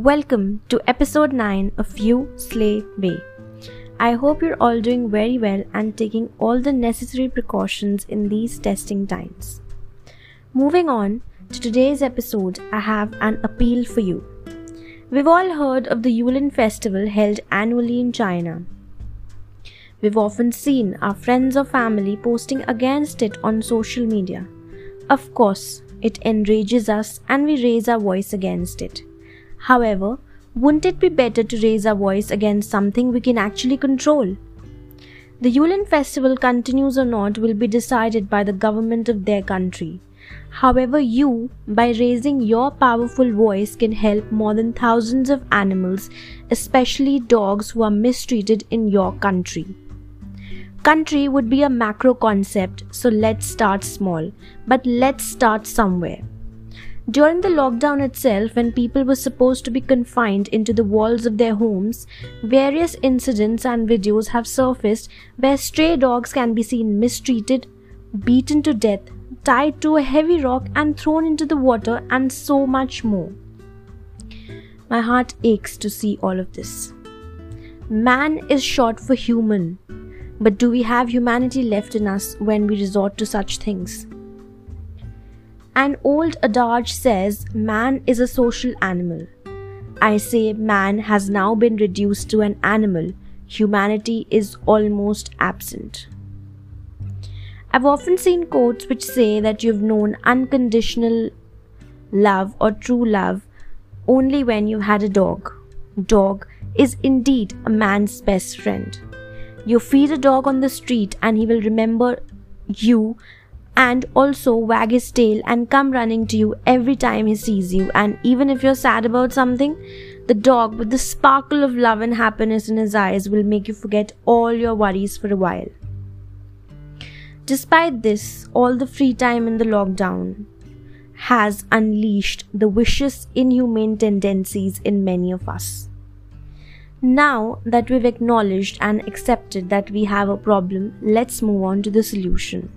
Welcome to episode 9 of You Slay Way. I hope you're all doing very well and taking all the necessary precautions in these testing times. Moving on to today's episode, I have an appeal for you. We've all heard of the Yulin festival held annually in China. We've often seen our friends or family posting against it on social media. Of course, it enrages us and we raise our voice against it. However, wouldn't it be better to raise our voice against something we can actually control? The Yulin festival continues or not will be decided by the government of their country. However, you, by raising your powerful voice, can help more than thousands of animals, especially dogs who are mistreated in your country. Country would be a macro concept, so let's start small, but let's start somewhere. During the lockdown itself, when people were supposed to be confined into the walls of their homes, various incidents and videos have surfaced where stray dogs can be seen mistreated, beaten to death, tied to a heavy rock, and thrown into the water, and so much more. My heart aches to see all of this. Man is short for human, but do we have humanity left in us when we resort to such things? An old adage says man is a social animal. I say man has now been reduced to an animal. Humanity is almost absent. I've often seen quotes which say that you've known unconditional love or true love only when you've had a dog. Dog is indeed a man's best friend. You feed a dog on the street and he will remember you and also wag his tail and come running to you every time he sees you. And even if you're sad about something, the dog, with the sparkle of love and happiness in his eyes, will make you forget all your worries for a while. Despite this, all the free time in the lockdown has unleashed the vicious, inhumane tendencies in many of us. Now that we've acknowledged and accepted that we have a problem, let's move on to the solution.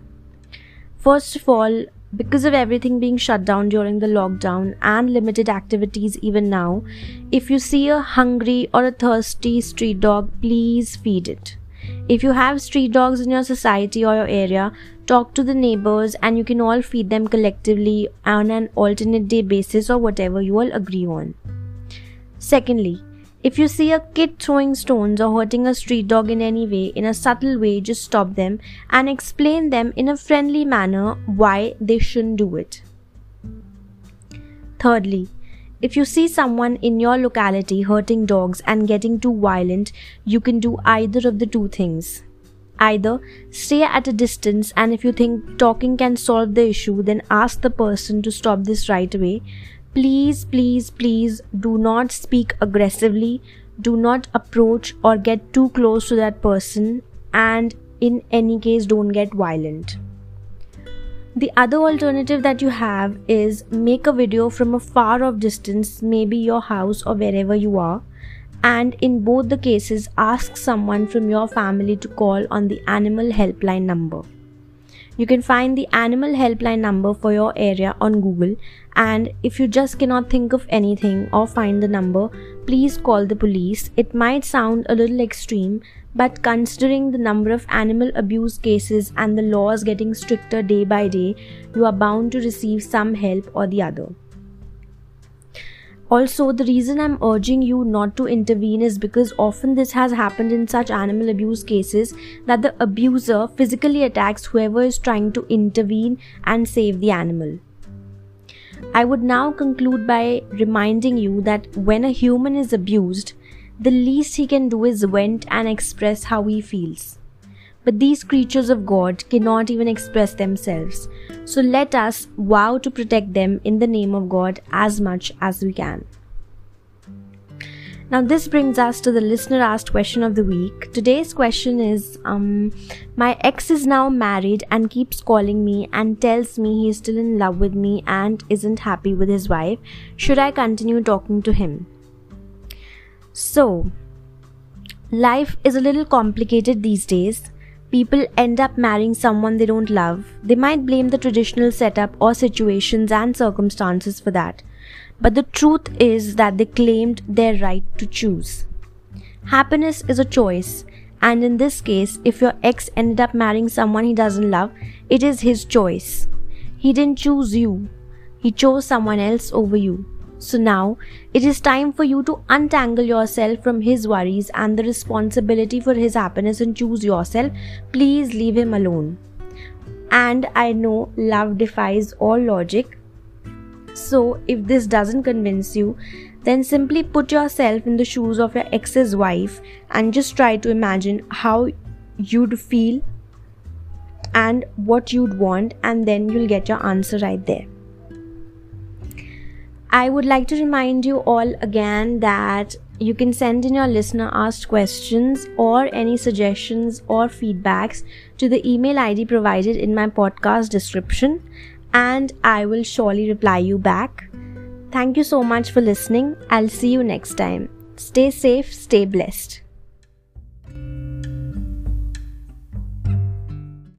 First of all, because of everything being shut down during the lockdown and limited activities even now, if you see a hungry or a thirsty street dog, please feed it. If you have street dogs in your society or your area, talk to the neighbors and you can all feed them collectively on an alternate day basis or whatever you all agree on. Secondly, if you see a kid throwing stones or hurting a street dog in any way, in a subtle way, just stop them and explain them in a friendly manner why they shouldn't do it. Thirdly, if you see someone in your locality hurting dogs and getting too violent, you can do either of the two things. Either stay at a distance, and if you think talking can solve the issue, then ask the person to stop this right away please, please, please do not speak aggressively. Do not approach or get too close to that person, and in any case, don't get violent. The other alternative that you have is make a video from a far off distance, maybe your house or wherever you are, and in both the cases, ask someone from your family to call on the animal helpline number. You can find the animal helpline number for your area on Google and if you just cannot think of anything or find the number, please call the police. It might sound a little extreme, but considering the number of animal abuse cases and the laws getting stricter day by day, you are bound to receive some help or the other. Also, the reason I'm urging you not to intervene is because often this has happened in such animal abuse cases that the abuser physically attacks whoever is trying to intervene and save the animal. I would now conclude by reminding you that when a human is abused, the least he can do is vent and express how he feels. But these creatures of God cannot even express themselves. So let us vow to protect them in the name of God as much as we can. Now, this brings us to the listener asked question of the week. Today's question is um, My ex is now married and keeps calling me and tells me he is still in love with me and isn't happy with his wife. Should I continue talking to him? So, life is a little complicated these days. People end up marrying someone they don't love. They might blame the traditional setup or situations and circumstances for that. but the truth is that they claimed their right to choose. Happiness is a choice, and in this case, if your ex ended up marrying someone he doesn't love, it is his choice. He didn't choose you, he chose someone else over you. So now it is time for you to untangle yourself from his worries and the responsibility for his happiness and choose yourself. Please leave him alone. And I know love defies all logic. So if this doesn't convince you, then simply put yourself in the shoes of your ex's wife and just try to imagine how you'd feel and what you'd want, and then you'll get your answer right there. I would like to remind you all again that you can send in your listener asked questions or any suggestions or feedbacks to the email ID provided in my podcast description, and I will surely reply you back. Thank you so much for listening. I'll see you next time. Stay safe, stay blessed.